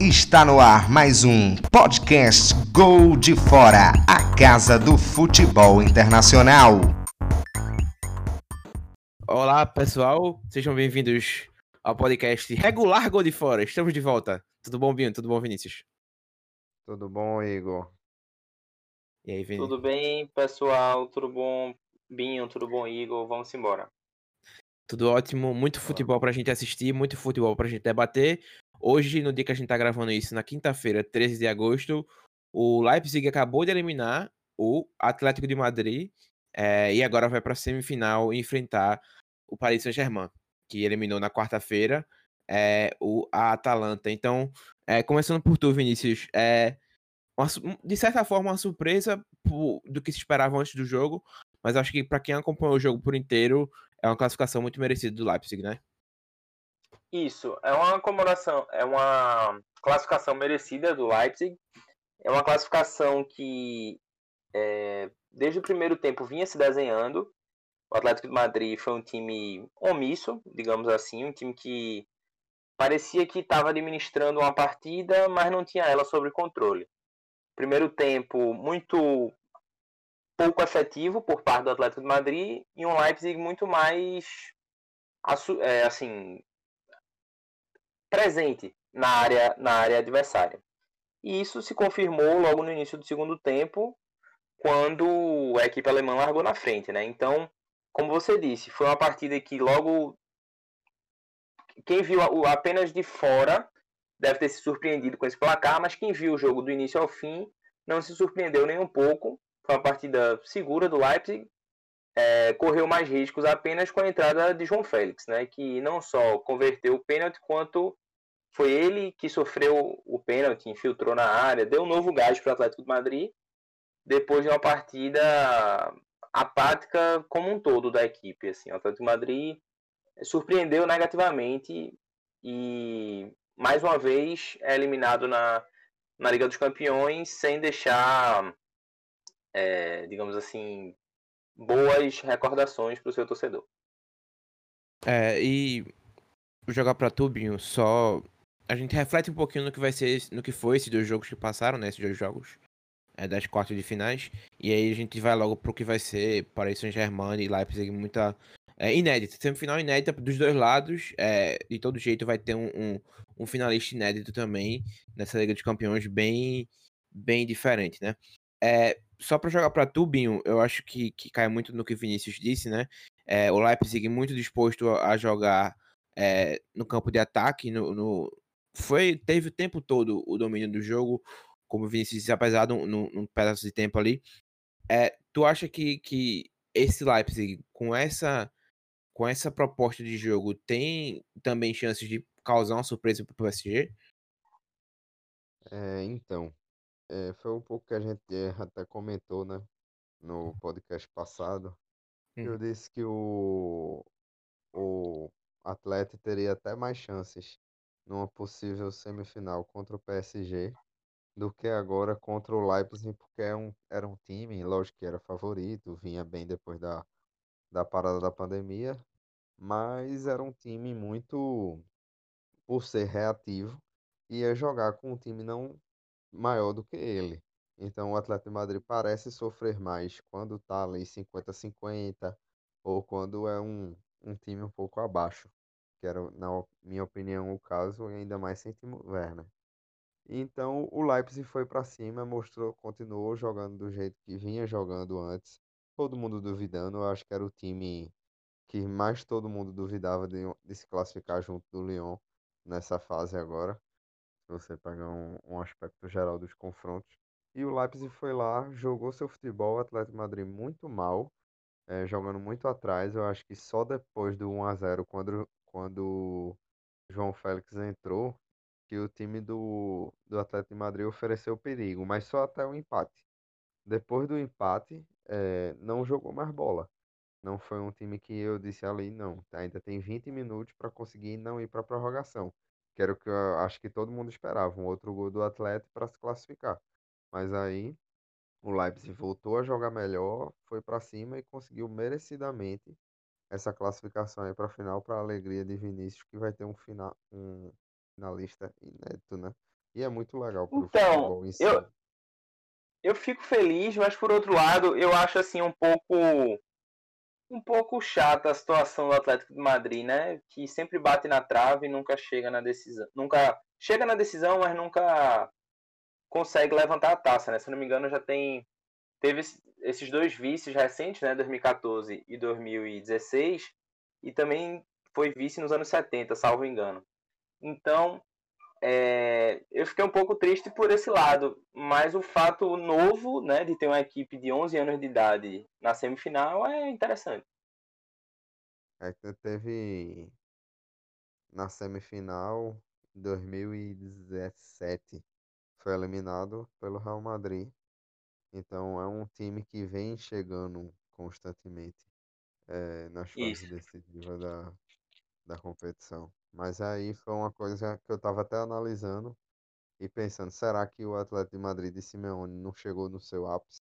Está no ar mais um podcast Gol de Fora, a casa do futebol internacional. Olá, pessoal, sejam bem-vindos ao podcast regular Gol de Fora. Estamos de volta. Tudo bom, Binho? Tudo bom, Vinícius? Tudo bom, Igor? E aí, Vinícius? Tudo bem, pessoal? Tudo bom, Binho? Tudo bom, Igor? Vamos embora. Tudo ótimo, muito futebol pra gente assistir, muito futebol pra gente debater. Hoje, no dia que a gente tá gravando isso, na quinta-feira, 13 de agosto, o Leipzig acabou de eliminar o Atlético de Madrid é, e agora vai pra semifinal enfrentar o Paris Saint-Germain, que eliminou na quarta-feira é, o, a Atalanta. Então, é, começando por tu, Vinícius, é, uma, de certa forma, uma surpresa por, do que se esperava antes do jogo, mas acho que para quem acompanhou o jogo por inteiro, é uma classificação muito merecida do Leipzig, né? Isso, é uma comemoração, é uma classificação merecida do Leipzig. É uma classificação que é, desde o primeiro tempo vinha se desenhando. O Atlético de Madrid foi um time omisso, digamos assim, um time que parecia que estava administrando uma partida, mas não tinha ela sob controle. Primeiro tempo muito pouco efetivo por parte do Atlético de Madrid e um Leipzig muito mais é, assim presente na área na área adversária. E isso se confirmou logo no início do segundo tempo, quando a equipe alemã largou na frente, né? Então, como você disse, foi uma partida que logo quem viu apenas de fora deve ter se surpreendido com esse placar, mas quem viu o jogo do início ao fim não se surpreendeu nem um pouco foi uma partida segura do Leipzig. É, correu mais riscos apenas com a entrada de João Félix, né, que não só converteu o pênalti, quanto foi ele que sofreu o pênalti, infiltrou na área, deu um novo gás para o Atlético de Madrid, depois de uma partida apática como um todo da equipe. Assim, o Atlético de Madrid surpreendeu negativamente e mais uma vez é eliminado na, na Liga dos Campeões sem deixar é, digamos assim, boas recordações para o seu torcedor. É, e jogar para Tubinho, só a gente reflete um pouquinho no que vai ser, no que foi esses dois jogos que passaram, né, esses dois jogos é, das quartas de finais, e aí a gente vai logo pro que vai ser Paris Saint-Germain e Leipzig, muita é, inédita, semifinal inédita dos dois lados, é, de todo jeito vai ter um, um, um finalista inédito também nessa Liga de Campeões bem bem diferente, né? É, só para jogar para Tubinho, eu acho que, que cai muito no que Vinícius disse, né? É, o Leipzig muito disposto a, jogar é, no campo de ataque, no, no, foi teve o tempo todo o domínio do jogo, como o Vinícius disse, apesar de um, num pedaço de tempo ali. É, tu acha que, que esse Leipzig, com essa com essa proposta de jogo, tem também chances de causar uma surpresa para o PSG? É, então, é, foi um pouco que a gente é, até comentou, né, no podcast passado. Eu disse que o, o Atlético teria até mais chances numa possível semifinal contra o PSG do que agora contra o Leipzig, porque é um, era um time, lógico que era favorito, vinha bem depois da, da parada da pandemia, mas era um time muito, por ser reativo, ia jogar com um time não maior do que ele. Então o Atlético de Madrid parece sofrer mais quando tá ali 50-50 ou quando é um, um time um pouco abaixo, que era, na minha opinião, o caso, ainda mais sem Timo Werner. Então o Leipzig foi para cima, mostrou, continuou jogando do jeito que vinha jogando antes. Todo mundo duvidando, eu acho que era o time que mais todo mundo duvidava de, de se classificar junto do Lyon nessa fase agora você pegar um, um aspecto geral dos confrontos. E o Leipzig foi lá, jogou seu futebol, o Atlético Madrid muito mal, é, jogando muito atrás. Eu acho que só depois do 1 a 0 quando, quando João Félix entrou, que o time do, do Atlético de Madrid ofereceu perigo, mas só até o empate. Depois do empate, é, não jogou mais bola. Não foi um time que eu disse ali, não, ainda tem 20 minutos para conseguir não ir para a prorrogação que era o que eu acho que todo mundo esperava, um outro gol do Atlético para se classificar. Mas aí o Leipzig voltou a jogar melhor, foi para cima e conseguiu merecidamente essa classificação aí para final, para a alegria de Vinícius, que vai ter um, final, um finalista inédito, né? E é muito legal pro Então, futebol em si. eu, eu fico feliz, mas por outro lado, eu acho assim um pouco um pouco chata a situação do Atlético de Madrid, né? Que sempre bate na trave e nunca chega na decisão. Nunca chega na decisão, mas nunca consegue levantar a taça, né? Se não me engano, já tem teve esses dois vices recentes, né, 2014 e 2016, e também foi vice nos anos 70, salvo engano. Então, é, eu fiquei um pouco triste por esse lado, mas o fato novo, né, de ter uma equipe de 11 anos de idade na semifinal é interessante. É teve na semifinal 2017 foi eliminado pelo Real Madrid. Então é um time que vem chegando constantemente é, nas fases decisivas da, da competição. Mas aí foi uma coisa que eu estava até analisando e pensando, será que o Atlético de Madrid de Simeone não chegou no seu ápice?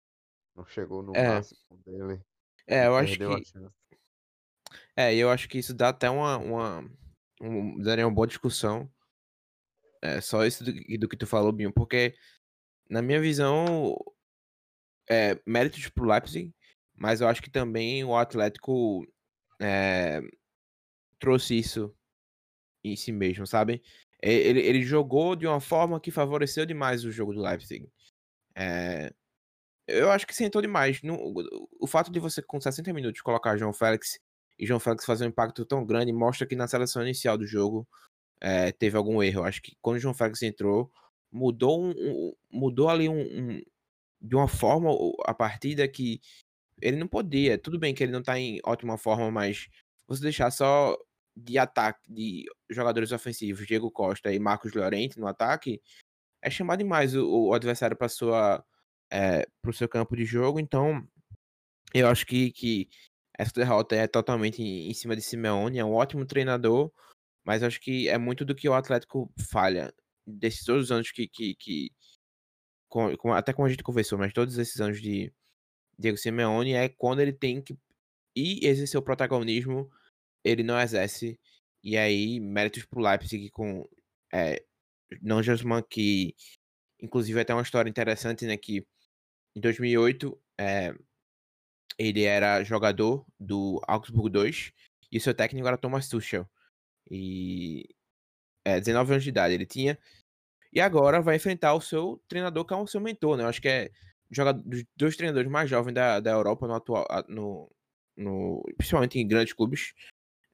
Não chegou no É. máximo dele? É, eu acho que. É, eu acho que isso dá até uma. uma um, daria uma boa discussão. É, só isso do, do que tu falou, Binho, porque, na minha visão, é, méritos pro Leipzig, mas eu acho que também o Atlético é, trouxe isso em si mesmo, sabe? Ele, ele jogou de uma forma que favoreceu demais o jogo do Leipzig. É, eu acho que sentou demais. No- o, o fato de você, com 60 minutos, colocar João Félix e João Félix fazer um impacto tão grande mostra que na seleção inicial do jogo é, teve algum erro. Eu acho que quando o João Félix entrou, mudou, um, um- mudou ali um- de uma forma o- a partida que ele não podia. Tudo bem que ele não tá em ótima forma, mas você deixar só de ataque de jogadores ofensivos, Diego Costa e Marcos Llorente no ataque, é chamar demais o, o adversário para sua é, pro seu campo de jogo. Então, eu acho que, que essa derrota é totalmente em, em cima de Simeone, é um ótimo treinador, mas acho que é muito do que o Atlético falha desses todos os anos que, que, que com- com- até como a gente conversou, mas todos esses anos de Diego Simeone é quando ele tem que ir exercer o protagonismo, ele não exerce. E aí, méritos pro Leipzig com é, Nagelsmann, que inclusive até uma história interessante, né, que em 2008 é, ele era jogador do Augsburg 2 e seu técnico era Thomas Tuchel. E é, 19 anos de idade ele tinha. E agora vai enfrentar o seu treinador, que é o seu mentor, né? Eu acho que é jogador, dos dois treinadores mais jovens da, da Europa, no atual, no, no, principalmente em grandes clubes.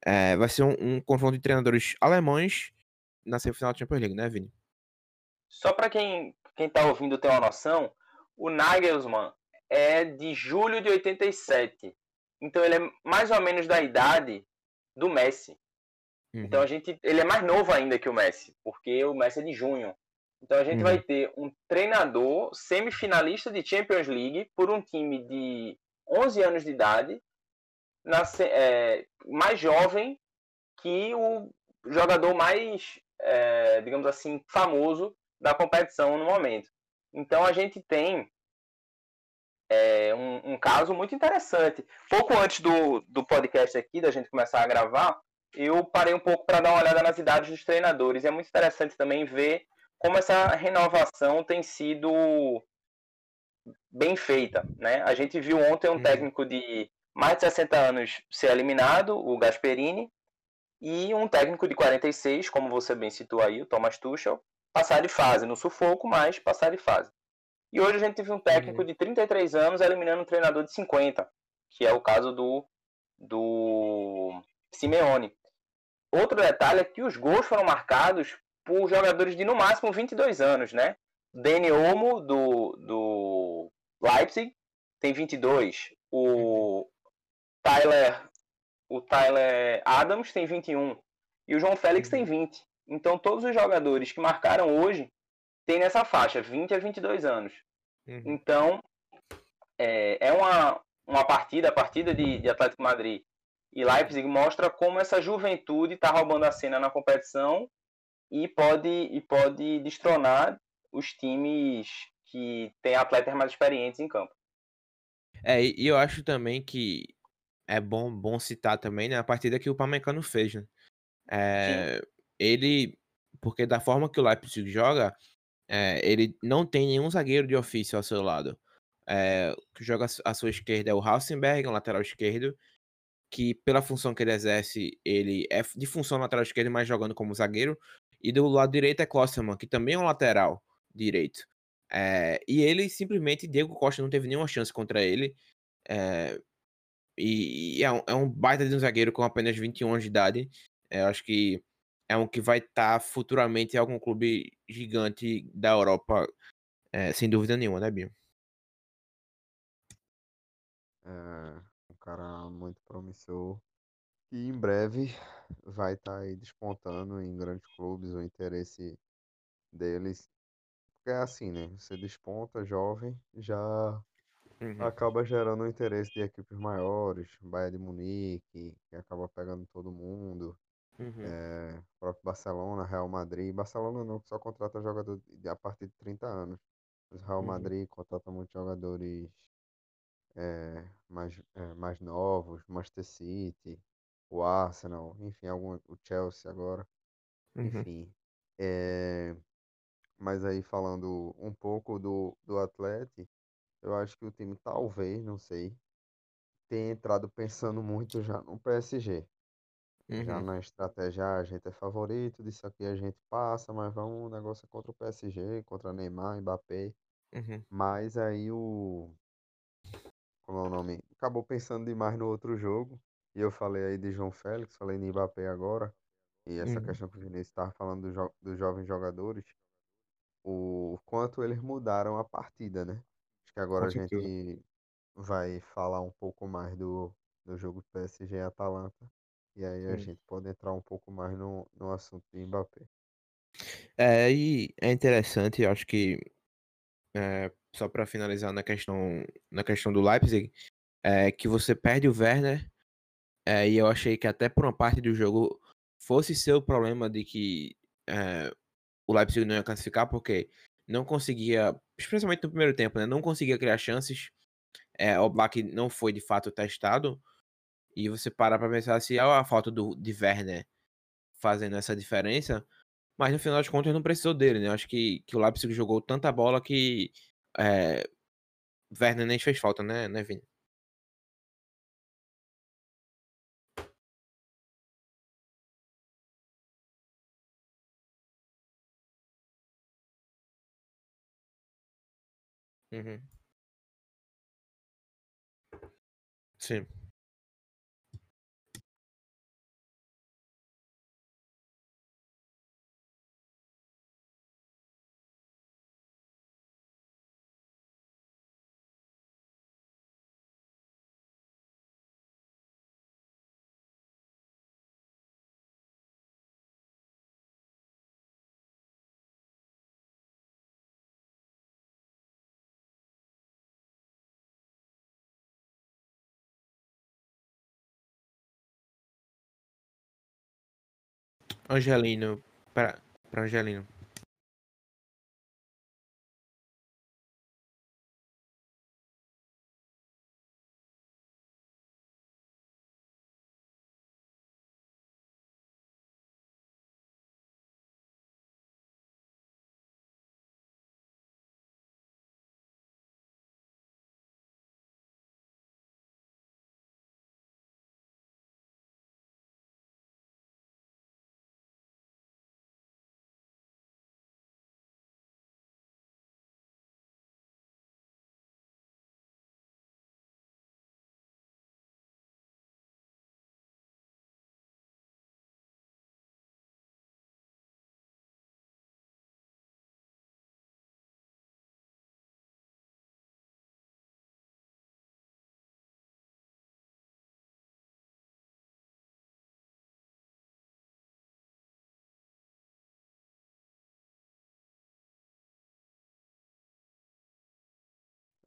É, vai ser um, um confronto de treinadores alemães na semifinal da Champions League, né, Vini? Só para quem quem tá ouvindo ter uma noção, o Nagelsmann é de julho de 87. Então ele é mais ou menos da idade do Messi. Então Uhum. a gente, ele é mais novo ainda que o Messi, porque o Messi é de junho. Então a gente Uhum. vai ter um treinador semifinalista de Champions League por um time de 11 anos de idade, na é, mais jovem que o jogador mais, é, digamos assim, famoso da competição no momento. Então a gente tem é, um, um caso muito interessante. Pouco antes do, do podcast aqui, da gente começar a gravar, eu parei um pouco para dar uma olhada nas idades dos treinadores. E é muito interessante também ver como essa renovação tem sido bem feita. Né? A gente viu ontem um Uhum. técnico de mais de 60 anos ser eliminado, o Gasperini, e um técnico de 46, como você bem citou aí, o Thomas Tuchel, passar de fase, no sufoco, mas passar de fase. E hoje a gente teve um técnico Uhum. de 33 anos eliminando um treinador de 50, que é o caso do, do Simeone. Outro detalhe é que os gols foram marcados por jogadores de no máximo 22 anos, né? Dani Olmo, do, do Leipzig, tem 22. O Tyler, o Tyler Adams tem 21. E o João Félix tem 20. Então todos os jogadores que marcaram hoje têm nessa faixa, 20 a 22 anos. Uhum. Então, é, é uma, uma partida, a partida de, de Atlético Madrid e Leipzig mostra como essa juventude está roubando a cena na competição e pode, e pode destronar os times que têm atletas mais experientes em campo. É, e eu acho também que é bom, bom citar também, né, a partida que o Pamecano fez, né? É, ele, porque da forma que o Leipzig joga, é, ele não tem nenhum zagueiro de ofício ao seu lado. É, que joga à sua esquerda é o Hausenberg, um lateral esquerdo, que pela função que ele exerce, ele é de função lateral esquerdo, mas jogando como zagueiro. E do lado direito é Klosterman, que também é um lateral direito. É, e ele simplesmente, Diego Costa não teve nenhuma chance contra ele. É, e, e é, um, é, um, baita de um zagueiro com apenas 21 anos de idade. É, eu acho que é um que vai estar tá futuramente em algum clube gigante da Europa, sem dúvida nenhuma, né, Binho? É um cara muito promissor e em breve vai estar tá aí despontando em grandes clubes o interesse deles. Porque é assim, né? Você desponta jovem, já uhum. acaba gerando o interesse de equipes maiores, Bayern de Munique, que acaba pegando todo mundo. Uhum. É, próprio Barcelona, Real Madrid. Barcelona não, que só contrata jogador a partir de 30 anos. Mas Real uhum. Madrid contrata muitos jogadores é, mais, é, mais novos, Manchester City, o Arsenal, enfim, algum, o Chelsea agora. Uhum. Enfim. É, mas aí falando um pouco do, do Atlético, eu acho que o time talvez, não sei, tenha entrado pensando muito já no PSG. Já uhum. na estratégia, a gente é favorito, disso aqui a gente passa, mas vamos, o negócio é contra o PSG, contra Neymar, Mbappé. Uhum. Mas aí o. Como é o nome? Acabou pensando demais no outro jogo. E eu falei aí de João Félix, falei de Mbappé agora. E essa uhum. questão que o Vinícius estava falando do jo dos jovens jogadores. O quanto eles mudaram a partida, né? Acho que agora a gente vai falar um pouco mais do, do jogo PSG e Atalanta. E aí a gente pode entrar um pouco mais no, no assunto de Mbappé. É, e é interessante, acho que é, só para finalizar na questão na questão do Leipzig, é que você perde o Werner, é, e eu achei que até por uma parte do jogo fosse ser o problema de que é, o Leipzig não ia classificar, porque não conseguia, especialmente no primeiro tempo, né, não conseguia criar chances. É, o Black não foi de fato testado, e você para pra pensar se é a falta do, de Werner fazendo essa diferença, mas no final das contas não precisou dele, né? Eu acho que, que o Leipzig jogou tanta bola que é, Werner nem fez falta, né, né Vini? Uhum. Sim. Angelino. Pra, pra Angelino.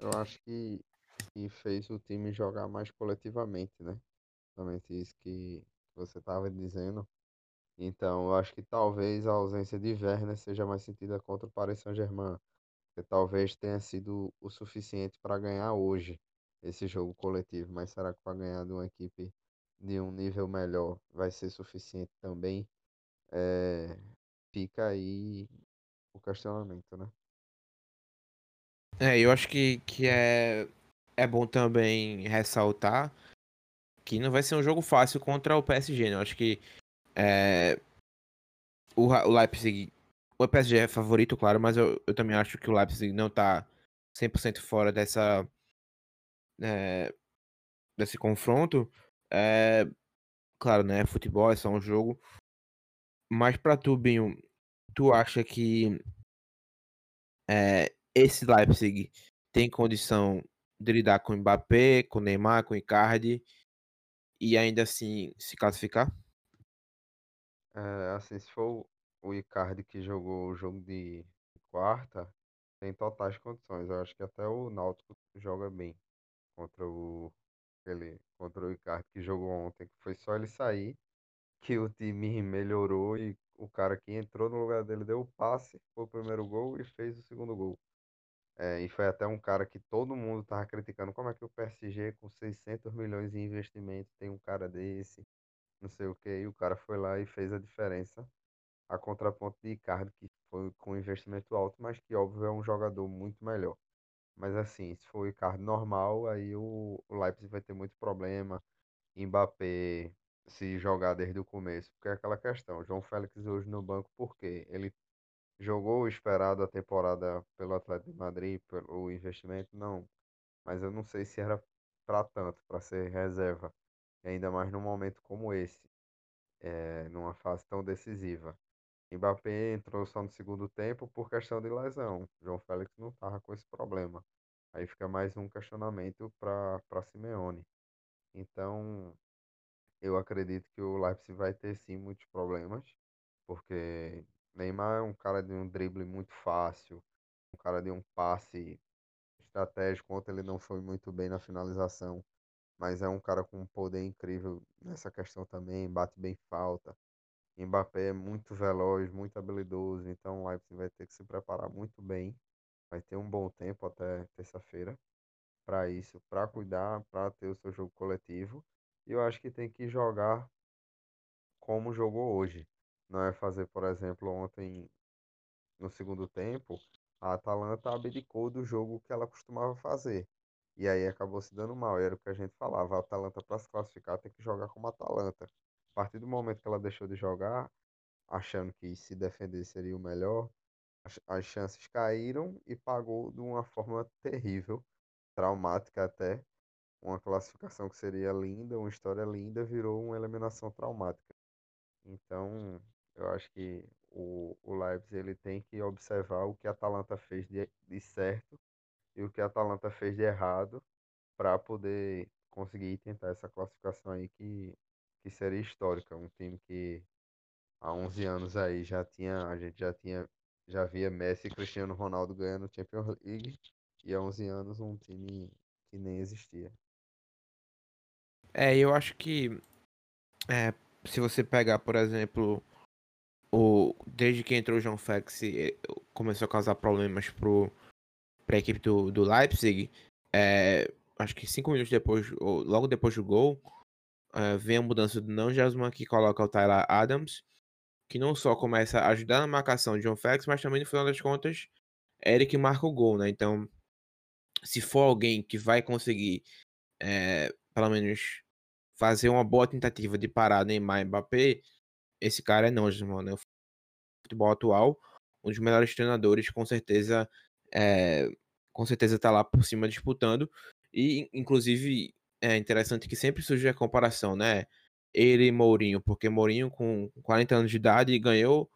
Eu acho que, que fez o time jogar mais coletivamente, né? Exatamente isso que você estava dizendo. Então, eu acho que talvez a ausência de Werner seja mais sentida contra o Paris Saint-Germain. Que talvez tenha sido o suficiente para ganhar hoje esse jogo coletivo. Mas será que para ganhar de uma equipe de um nível melhor vai ser suficiente também? É, fica aí o questionamento, né? É, eu acho que, que é, é bom também ressaltar que não vai ser um jogo fácil contra o PSG, né? Eu acho que é, o, o Leipzig. O PSG é favorito, claro, mas eu, eu também acho que o Leipzig não tá 100% fora dessa. É, desse confronto. É, claro, né? Futebol é só um jogo. Mas pra tu, Binho, tu acha que é, esse Leipzig tem condição de lidar com o Mbappé, com Neymar, com Icardi e ainda assim se classificar? É, assim, se for o Icardi que jogou o jogo de quarta, tem totais condições. Eu acho que até o Náutico joga bem contra o ele, contra o Icardi que jogou ontem, que foi só ele sair que o time melhorou e o cara que entrou no lugar dele deu o passe, foi o primeiro gol e fez o segundo gol. É, e foi até um cara que todo mundo tava criticando como é que o PSG com 600 milhões em investimento tem um cara desse não sei o que, e o cara foi lá e fez a diferença. A contraponto de Icardi, que foi com investimento alto, mas que óbvio é um jogador muito melhor. Mas assim, se for o Icardi normal, aí o, o Leipzig vai ter muito problema. Mbappé se jogar desde o começo, porque é aquela questão. João Félix hoje no banco, por quê? Ele jogou o esperado a temporada pelo Atlético de Madrid, pelo investimento? Não. Mas eu não sei se era para tanto, para ser reserva. Ainda mais num momento como esse, é, numa fase tão decisiva. Mbappé entrou só no segundo tempo por questão de lesão. João Félix não estava com esse problema. Aí fica mais um questionamento para Simeone. Então, eu acredito que o Leipzig vai ter sim muitos problemas, porque Neymar é um cara de um drible muito fácil, um cara de um passe estratégico, ontem ele não foi muito bem na finalização, mas é um cara com um poder incrível nessa questão também, bate bem falta. Mbappé é muito veloz, muito habilidoso, então o Leipzig vai ter que se preparar muito bem. Vai ter um bom tempo até terça-feira para isso, para cuidar, para ter o seu jogo coletivo. E eu acho que tem que jogar como jogou hoje. Não é fazer, por exemplo, ontem no segundo tempo, a Atalanta abdicou do jogo que ela costumava fazer. E aí acabou se dando mal. Era o que a gente falava. A Atalanta, para se classificar, tem que jogar como Atalanta. A partir do momento que ela deixou de jogar, achando que se defender seria o melhor, as chances caíram e pagou de uma forma terrível, traumática até. Uma classificação que seria linda, uma história linda, virou uma eliminação traumática. Então, eu acho que o, o Leipzig ele tem que observar o que a Atalanta fez de, de certo e o que a Atalanta fez de errado para poder conseguir tentar essa classificação aí que, que seria histórica. Um time que há 11 anos aí já tinha, a gente já tinha, já via Messi e Cristiano Ronaldo ganhando Champions League e há 11 anos um time que nem existia. É, eu acho que é, se você pegar, por exemplo, o desde que entrou o João Félix eh, começou a causar problemas pro a equipe do, do Leipzig, é, acho que cinco minutos depois, logo depois do gol, é, vem a mudança do não Jasman que coloca o Tyler Adams, que não só começa a ajudar na marcação de John Félix, mas também no final das contas, é ele que marca o gol, né? Então, se for alguém que vai conseguir, é, pelo menos, fazer uma boa tentativa de parar Neymar e Mbappé, esse cara é não, né? O futebol atual, um dos melhores treinadores, com certeza, é, com certeza está lá por cima disputando. E, inclusive, é interessante que sempre surge a comparação, né? Ele e Mourinho, porque Mourinho, com 40 anos de idade, ganhou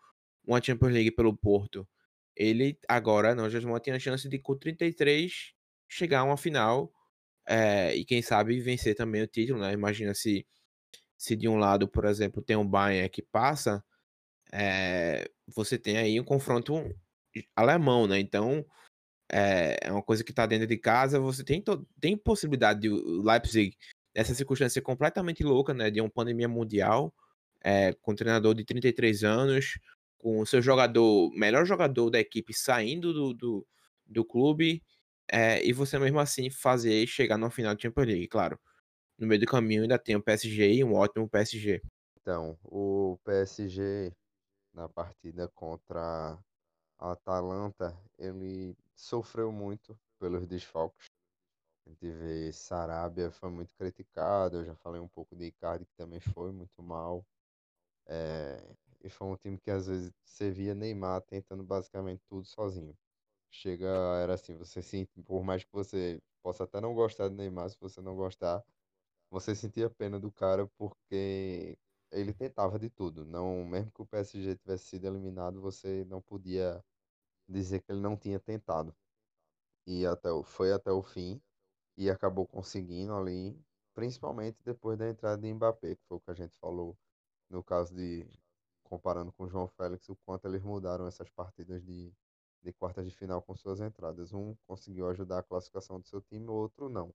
uma Champions League pelo Porto. Ele agora, não, já tem a chance de, com 33, chegar a uma final é, e, quem sabe, vencer também o título, né? Imagina se, se de um lado, por exemplo, tem um Bayern que passa, é, você tem aí um confronto alemão, né? Então, é, é uma coisa que está dentro de casa, você tem, tem possibilidade de Leipzig, nessa circunstância completamente louca, né, de uma pandemia mundial, é, com um treinador de 33 anos, com o seu jogador, melhor jogador da equipe saindo do, do, do clube, é, e você mesmo assim fazer chegar no final de Champions League, claro. No meio do caminho ainda tem o PSG e um ótimo PSG. Então, o PSG na partida contra a Atalanta, ele sofreu muito pelos desfalques. A gente vê Sarabia foi muito criticado, eu já falei um pouco de Icardi que também foi muito mal. É, e foi um time que às vezes você via Neymar tentando basicamente tudo sozinho. Chega, era assim, você sente, por mais que você possa até não gostar de Neymar, se você não gostar, você sentia pena do cara porque ele tentava de tudo. Não, mesmo que o PSG tivesse sido eliminado, você não podia dizer que ele não tinha tentado. E até o, foi até o fim e acabou conseguindo ali, principalmente depois da entrada de Mbappé, que foi o que a gente falou no caso de comparando com o João Félix, o quanto eles mudaram essas partidas de, de quartas de final com suas entradas. Um conseguiu ajudar a classificação do seu time, o outro não.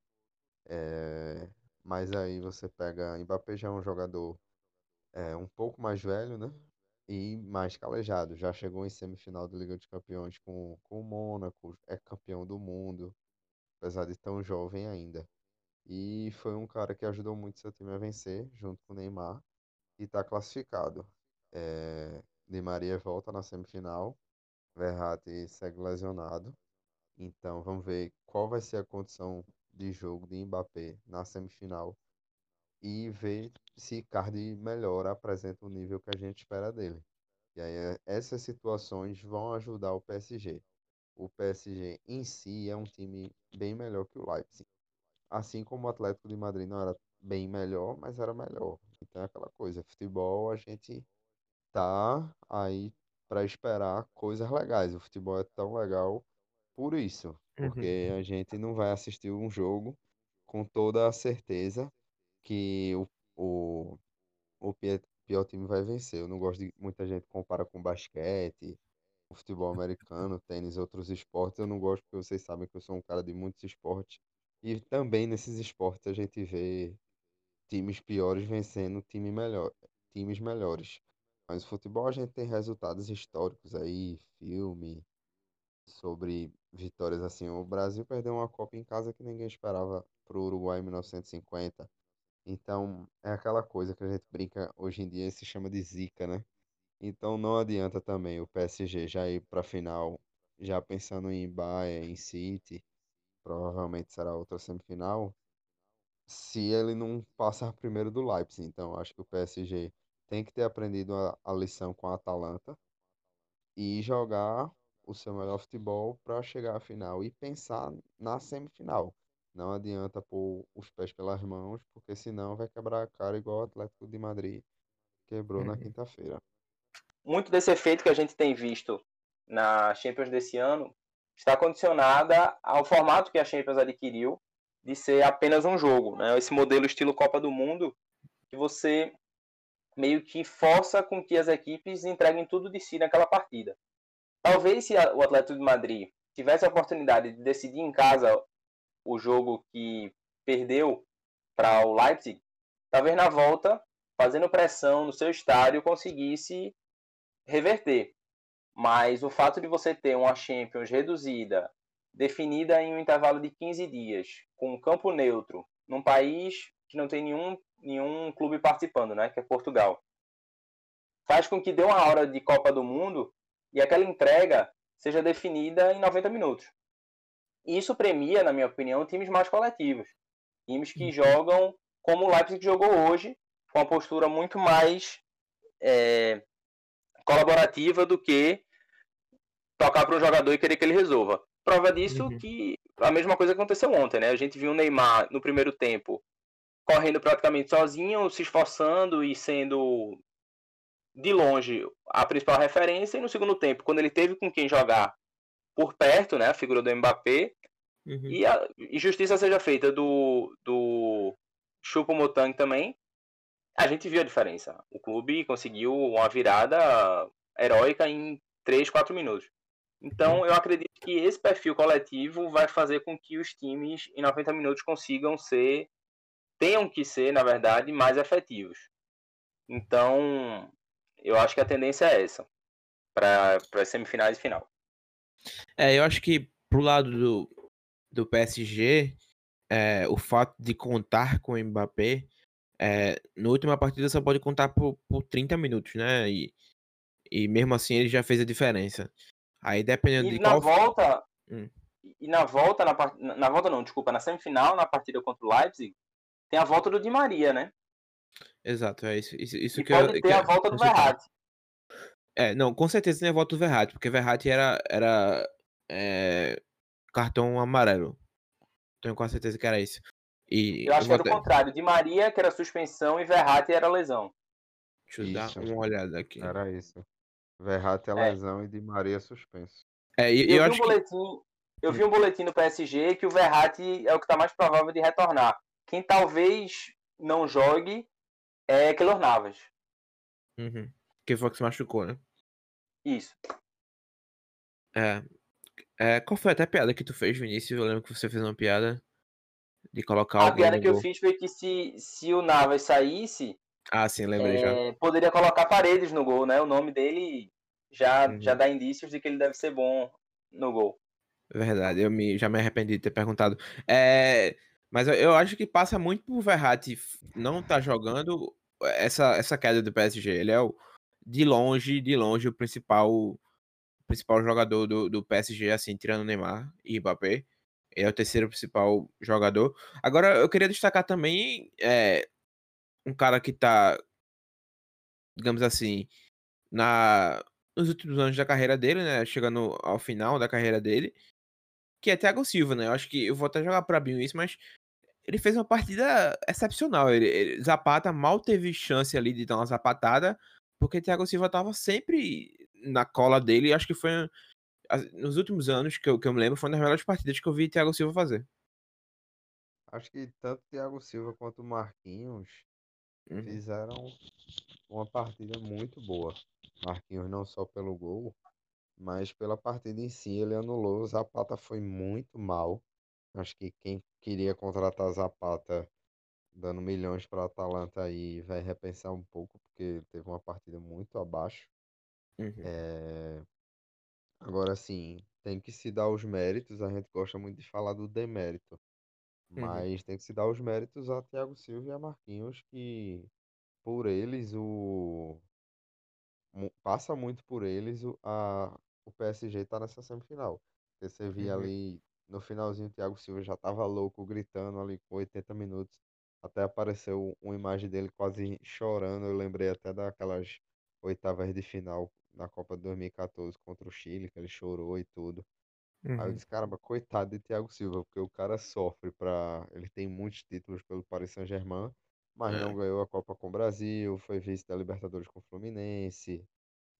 É, mas aí você pega. Mbappé já é um jogador é, um pouco mais velho, né? E mais calejado. Já chegou em semifinal da Liga dos Campeões com, com o Mônaco, é campeão do mundo, apesar de tão jovem ainda. E foi um cara que ajudou muito seu time a vencer, junto com o Neymar, e está classificado. É, Maria volta na semifinal, Verratti segue lesionado. Então vamos ver qual vai ser a condição de jogo de Mbappé na semifinal e ver se Icardi melhora, apresenta o nível que a gente espera dele. E aí eh, essas situações vão ajudar o PSG. O PSG em si é um time bem melhor que o Leipzig. Assim como o Atlético de Madrid não era bem melhor, mas era melhor. Então é aquela coisa, futebol a gente tá aí para esperar coisas legais. O futebol é tão legal por isso, porque uhum. a gente não vai assistir um jogo com toda a certeza que o, o, o pior time vai vencer. Eu não gosto de muita gente compara com basquete, futebol americano, tênis, outros esportes. Eu não gosto porque vocês sabem que eu sou um cara de muitos esportes. E também nesses esportes a gente vê times piores vencendo time melhor, times melhores. Mas o futebol a gente tem resultados históricos aí, filme sobre vitórias assim. O Brasil perdeu uma Copa em casa que ninguém esperava para o Uruguai em 1950. Então, é aquela coisa que a gente brinca hoje em dia, se chama de zica, né? Então, não adianta também o PSG já ir para a final, já pensando em Bayern, em City, provavelmente será outra semifinal, se ele não passar primeiro do Leipzig. Então, acho que o PSG tem que ter aprendido a, a lição com a Atalanta e jogar o seu melhor futebol para chegar à final e pensar na semifinal. Não adianta pôr os pés pelas mãos, porque senão vai quebrar a cara igual o Atlético de Madrid quebrou na uhum. quinta-feira. Muito desse efeito que a gente tem visto na Champions desse ano está condicionada ao formato que a Champions adquiriu de ser apenas um jogo, né? Esse modelo estilo Copa do Mundo que você meio que força com que as equipes entreguem tudo de si naquela partida. Talvez se o Atlético de Madrid tivesse a oportunidade de decidir em casa o jogo que perdeu para o Leipzig, talvez na volta, fazendo pressão no seu estádio, conseguisse reverter. Mas o fato de você ter uma Champions reduzida, definida em um intervalo de 15 dias, com um campo neutro, num país que não tem nenhum, nenhum clube participando, né, que é Portugal, faz com que dê uma hora de Copa do Mundo e aquela entrega seja definida em 90 minutos. Isso premia, na minha opinião, times mais coletivos. Times que uhum. jogam como o Leipzig jogou hoje, com uma postura muito mais é, colaborativa do que tocar para um jogador e querer que ele resolva. Prova disso uhum. que a mesma coisa aconteceu ontem, né? A gente viu o Neymar no primeiro tempo correndo praticamente sozinho, se esforçando e sendo de longe a principal referência, e no segundo tempo, quando ele teve com quem jogar por perto, né, a figura do Mbappé, uhum. e, a, e justiça seja feita do, do Choupo-Moting também, a gente viu a diferença. O clube conseguiu uma virada heróica em 3, 4 minutos. Então, eu acredito que esse perfil coletivo vai fazer com que os times em 90 minutos consigam ser, tenham que ser, na verdade, mais efetivos. Então, eu acho que a tendência é essa, para as semifinais e final. É, eu acho que pro lado do, do PSG, é, o fato de contar com o Mbappé, é, na última partida só pode contar por, por 30 minutos, né? E, e mesmo assim ele já fez a diferença. Aí dependendo e de na qual. volta. Hum. E na volta, na, part... na volta não, desculpa, na semifinal, na partida contra o Leipzig, tem a volta do Di Maria, né? Exato, é isso. Isso, isso e que pode eu, ter que a eu- volta do eu. Verratti. É, não, com certeza tem a volta do Verratti, porque Verratti era, era é, cartão amarelo. Tenho quase certeza que era isso. E Eu acho que vou era o contrário. Di Maria, que era suspensão, e Verratti era lesão. Deixa eu dar Isso. uma olhada aqui. Era isso. Verratti é É. lesão e Di Maria suspenso. É, e, eu, eu, vi acho um que. boletim, eu vi um boletim no PSG que o Verratti é o que está mais provável de retornar. Quem talvez não jogue é Keylor Navas. Uhum. Que foi que se machucou, né? Isso. É. é. Qual foi até a piada que tu fez, Vinícius? Eu lembro que você fez uma piada de colocar A alguém piada que eu gol. fiz foi que se, se o Navas saísse, Ah, sim, lembrei já. é, poderia colocar Paredes no gol, né? O nome dele já, Uhum. já dá indícios de que ele deve ser bom no gol. Verdade, eu me, já me arrependi de ter perguntado. É, mas eu, acho que passa muito por Verratti não tá jogando essa, essa queda do PSG. Ele é o, de longe, de longe, o principal, principal jogador do, do PSG, assim, tirando Neymar e Mbappé. Ele é o terceiro principal jogador. Agora, eu queria destacar também é, um cara que tá, digamos assim, na, nos últimos anos da carreira dele, né? Chegando ao final da carreira dele, que é Thiago Silva, né? Eu acho que eu vou até jogar pra Binho isso, mas ele fez uma partida excepcional. Ele, ele- Zapata mal teve chance ali de dar uma zapatada, porque Thiago Silva tava sempre na cola dele. E acho que foi nos últimos anos que eu, que eu me lembro, foi uma das melhores partidas que eu vi Thiago Silva fazer. Acho que tanto Thiago Silva quanto o Marquinhos Uhum. fizeram uma partida muito boa. Marquinhos não só pelo gol, mas pela partida em si ele anulou. O Zapata foi muito mal. Acho que quem queria contratar Zapata dando milhões para Atalanta aí vai repensar um pouco, porque teve uma partida muito abaixo. Uhum. É, Agora sim, tem que se dar os méritos. A gente gosta muito de falar do demérito, mas tem que se dar os méritos a Thiago Silva e a Marquinhos, que por eles o passa muito por eles o, a, o PSG tá nessa semifinal. Porque você via Uhum. ali no finalzinho o Thiago Silva já tava louco, gritando ali com 80 minutos. Até apareceu uma imagem dele quase chorando. Eu lembrei até daquelas oitavas de final na Copa de 2014 contra o Chile, que ele chorou e tudo. Aí eu Uhum. disse, caramba, coitado de Thiago Silva, porque o cara sofre pra. Ele tem muitos títulos pelo Paris Saint-Germain, mas É. não ganhou a Copa com o Brasil, foi vice da Libertadores com o Fluminense,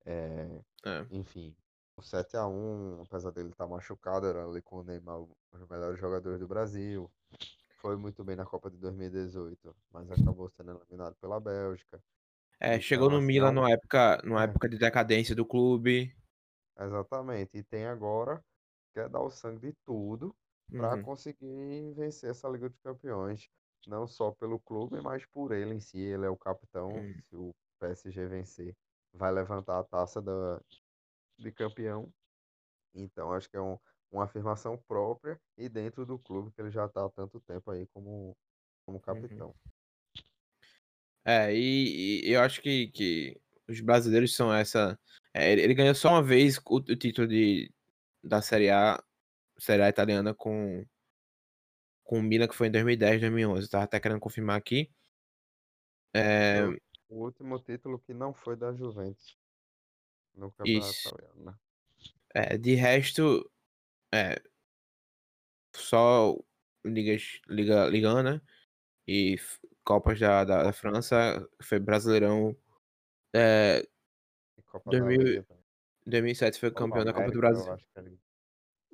é, É. enfim, 7x1, apesar dele estar machucado, era ali com o Neymar um dos melhores jogadores do Brasil. Foi muito bem na Copa de 2018, mas acabou sendo eliminado pela Bélgica. É, chegou Então, no Milan numa época, numa é. época de decadência do clube. Exatamente. E tem agora, quer dar o sangue de tudo para Uhum. conseguir vencer essa Liga dos Campeões. Não só pelo clube, mas por ele em si. Ele é o capitão. Uhum. Se o PSG vencer, vai levantar a taça da, de campeão. Então, acho que é um, uma afirmação própria e dentro do clube que ele já está há tanto tempo aí como, como capitão. É, e, e eu acho que, que os brasileiros são essa. é, ele, ele ganhou só uma vez o, o título de, da Série A, Série A italiana com, com o Milan, que foi em 2010, 2011. Tava até querendo confirmar aqui. É, o último título que não foi da Juventus no Campeonato Isso. Italiano, né? é, de resto, é, só ligas, Liga, Ligana e f- Copas da, da, da França, foi Brasileirão. É, E Copa 2000 da Liga também. 2007 foi Copa campeão da Copa do América, eu Brasil. ali.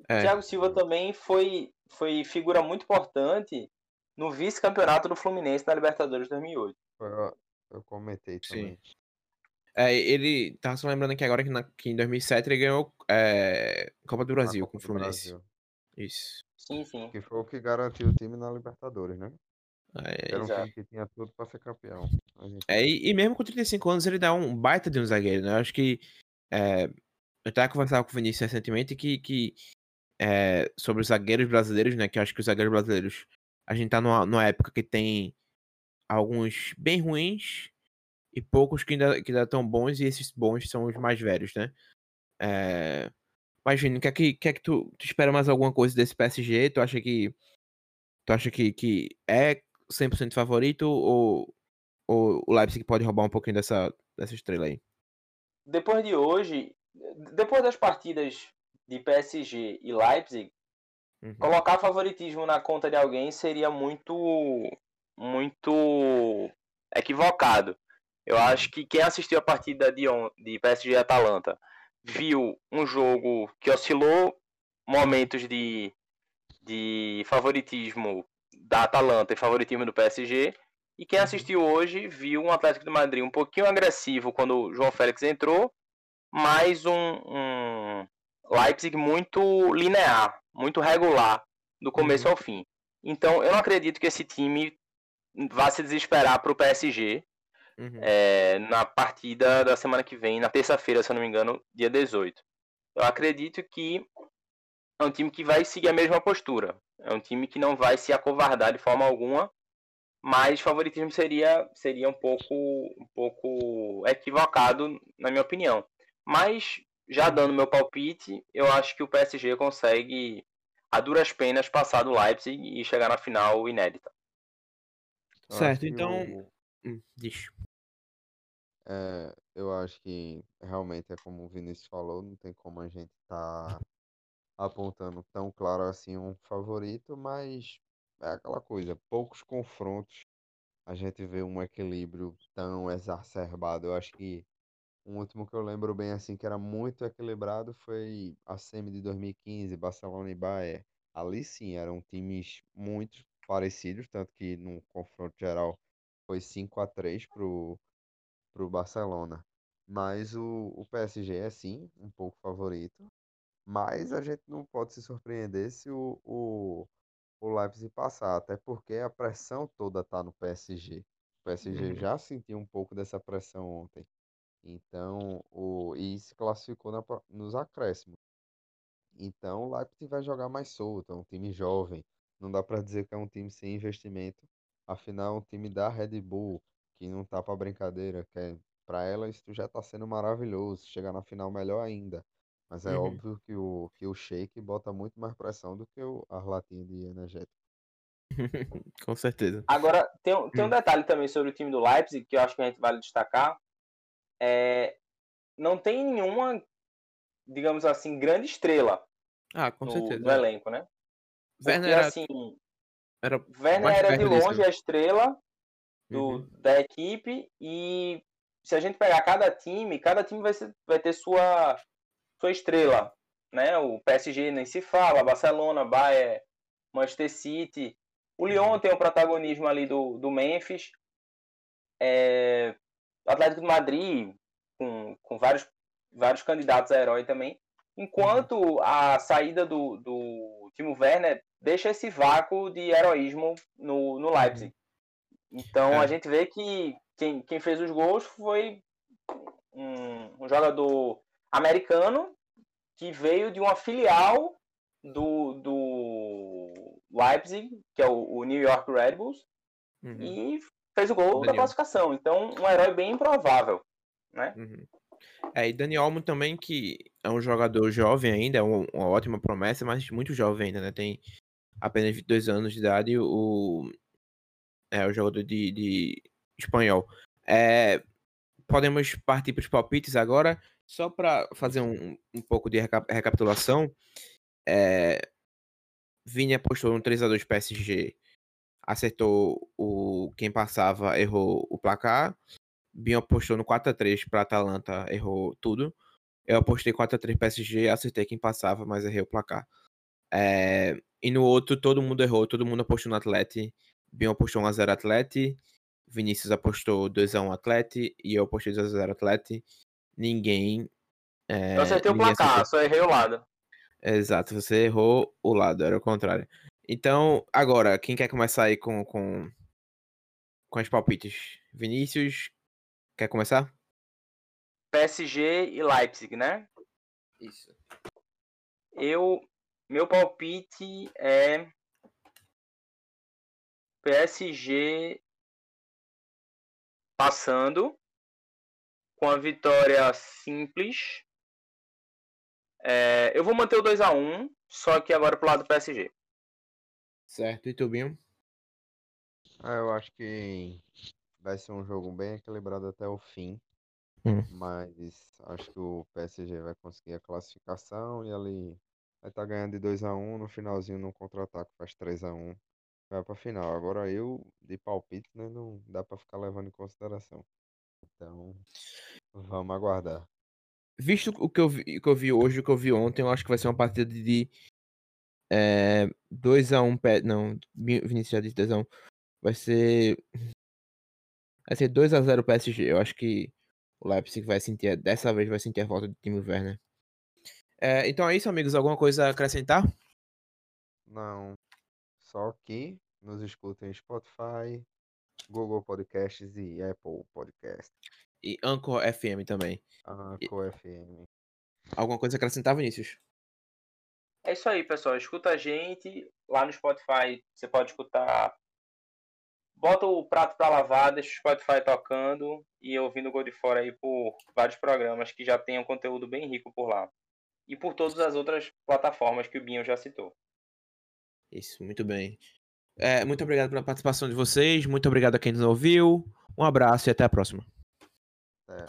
É, Thiago Silva também foi, foi figura muito importante no vice-campeonato do Fluminense na Libertadores 2008. Foi, ó, Eu comentei Sim. É, ele tava só lembrando aqui agora que, na- que em 2007 ele ganhou é, Copa do Brasil Copa com o Fluminense. Brasil. Isso. Sim, sim. Que foi o que garantiu o time na Libertadores, né? É, Era um time que tinha tudo pra ser campeão. Enfim. é, e, e mesmo com 35 anos ele dá um baita de um zagueiro, né? Eu acho que. é, eu tava conversando com o Vinícius recentemente que, que é, sobre os zagueiros brasileiros, né? Que eu acho que os zagueiros brasileiros. A gente tá numa, numa época que tem alguns bem ruins e poucos que ainda, que ainda estão bons, e esses bons são os mais velhos, né? É, Imagina, o que que, que, é que tu, tu espera mais alguma coisa desse PSG? Tu acha que tu acha que, que é 100% favorito ou, ou o Leipzig pode roubar um pouquinho dessa, dessa estrela aí? Depois de hoje, depois das partidas de PSG e Leipzig, uhum. colocar favoritismo na conta de alguém seria muito muito equivocado. Eu acho que quem assistiu a partida de, de PSG e Atalanta viu um jogo que oscilou momentos de, de favoritismo da Atalanta e favoritismo do PSG. E quem uhum. assistiu hoje viu um Atlético de Madrid um pouquinho agressivo quando o João Félix entrou, mais um, um Leipzig muito linear, muito regular, do começo uhum. ao fim. Então eu não acredito que esse time vá se desesperar para o PSG uhum. é, na partida da semana que vem, na terça-feira, se eu não me engano, dia 18. Eu acredito que é um time que vai seguir a mesma postura. É um time que não vai se acovardar de forma alguma, mas favoritismo seria, seria um pouco um pouco equivocado, na minha opinião. Mas, já dando meu palpite, eu acho que o PSG consegue, a duras penas, passar do Leipzig e chegar na final inédita. Certo, então. Eu... Hum, deixa. É, eu acho que realmente é como o Vinícius falou, não tem como a gente estar tá apontando tão claro assim um favorito, mas é aquela coisa, poucos confrontos a gente vê um equilíbrio tão exacerbado. Eu acho que um último que eu lembro bem assim que era muito equilibrado foi a semi de 2015, Barcelona e Bayern. Ali sim eram times muito parecidos, tanto que no confronto geral foi 5 a 3 pro pro Barcelona. Mas o, o PSG é sim um pouco favorito. Mas a gente não pode se surpreender se o, o, o Leipzig passar, até porque a pressão toda tá no PSG. O PSG uhum. já sentiu um pouco dessa pressão ontem. Então, o, e se classificou na, nos acréscimos. Então, o Leipzig vai jogar mais solto, é um time jovem. Não dá para dizer que é um time sem investimento. Afinal, é um time da Red Bull, que não tá para brincadeira, que é, para ela isso já tá sendo maravilhoso, chegar na final melhor ainda. Mas é uhum. óbvio que o, que o shake bota muito mais pressão do que o, as latinhas de energético. Com certeza. Agora, tem, tem um hum. detalhe também sobre o time do Leipzig que eu acho que a gente vale destacar. É, não tem nenhuma, digamos assim, grande estrela ah, com no, certeza. no elenco, né? Porque, Werner era, assim, era, Werner era de longe a estrela, do, uhum. da equipe e se a gente pegar cada time, cada time vai, ser, vai ter sua, sua estrela, né? O PSG nem se fala, Barcelona, Bayern, Manchester City, o Lyon uhum. tem o protagonismo ali do, do Memphis, é, o Atlético de Madrid com, com vários, vários candidatos a herói também, enquanto uhum. a saída do, do Timo Werner deixa esse vácuo de heroísmo no, no Leipzig. Então é. a gente vê que quem, quem fez os gols foi um, um, jogador americano que veio de uma filial do, do Leipzig, que é o, o New York Red Bulls, uhum. e fez o gol Daniel. da classificação. Então, um herói bem improvável. Né? Uhum. É, e Dani Olmo também, que é um jogador jovem ainda, é uma, uma ótima promessa, mas muito jovem ainda, né? Tem apenas 22 anos de idade. O, é o jogador de, de espanhol. É, podemos partir para os palpites agora. Só para fazer um, um pouco de recapitulação. É, Vini apostou no 3x2 PSG. Acertou o quem passava, errou o placar. Binho apostou no 4x3 para Atalanta, errou tudo. Eu apostei 4x3 PSG, acertei quem passava, mas errei o placar. É, e no outro, todo mundo errou, todo mundo apostou no Atlético. Binho apostou 1x0 Atleti, Vinícius apostou 2x1 Atleti e eu apostei 2x0 Atleti. Ninguém. É, eu acertei o placar, acertou. só errei o lado. Exato, você errou o lado, era o contrário. Então, agora, quem quer começar aí com, com, com os palpites? Vinícius, quer começar? PSG e Leipzig, né? Isso. Eu, meu palpite é PSG passando com a vitória simples É, eu vou manter o 2x1, só que agora pro lado do PSG. Certo, e Tubinho? Ah, eu acho que vai ser um jogo bem equilibrado até o fim. Hum. Mas acho que o PSG vai conseguir a classificação e ali vai estar ganhando de 2x1 no finalzinho, no contra-ataque faz 3x1. Vai pra final. Agora eu, de palpite, né, não dá pra ficar levando em consideração. Então, vamos aguardar. Visto o que eu vi, o que eu vi hoje, o que eu vi ontem, eu acho que vai ser uma partida de é, 2x1. Pé, não, Vinícius já disse 2x1. Vai ser. Vai ser 2x0 PSG. Eu acho que o Leipzig vai sentir, dessa vez vai sentir a volta do time Werner. É, então é isso, amigos. Alguma coisa a acrescentar? Não. Só que nos escutem Spotify, Google Podcasts e Apple Podcasts. E Anchor FM também. Anchor e... FM. Alguma coisa acrescentar, Vinícius? É isso aí, pessoal. Escuta a gente lá no Spotify. Você pode escutar. Bota o prato para lavar, deixa o Spotify tocando e ouvindo o Gol de Fora aí por vários programas que já tenham conteúdo bem rico por lá. E por todas as outras plataformas que o Binho já citou. Isso, muito bem. É, muito obrigado pela participação de vocês. Muito obrigado a quem nos ouviu. Um abraço e até a próxima. É.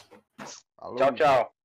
Tchau, tchau.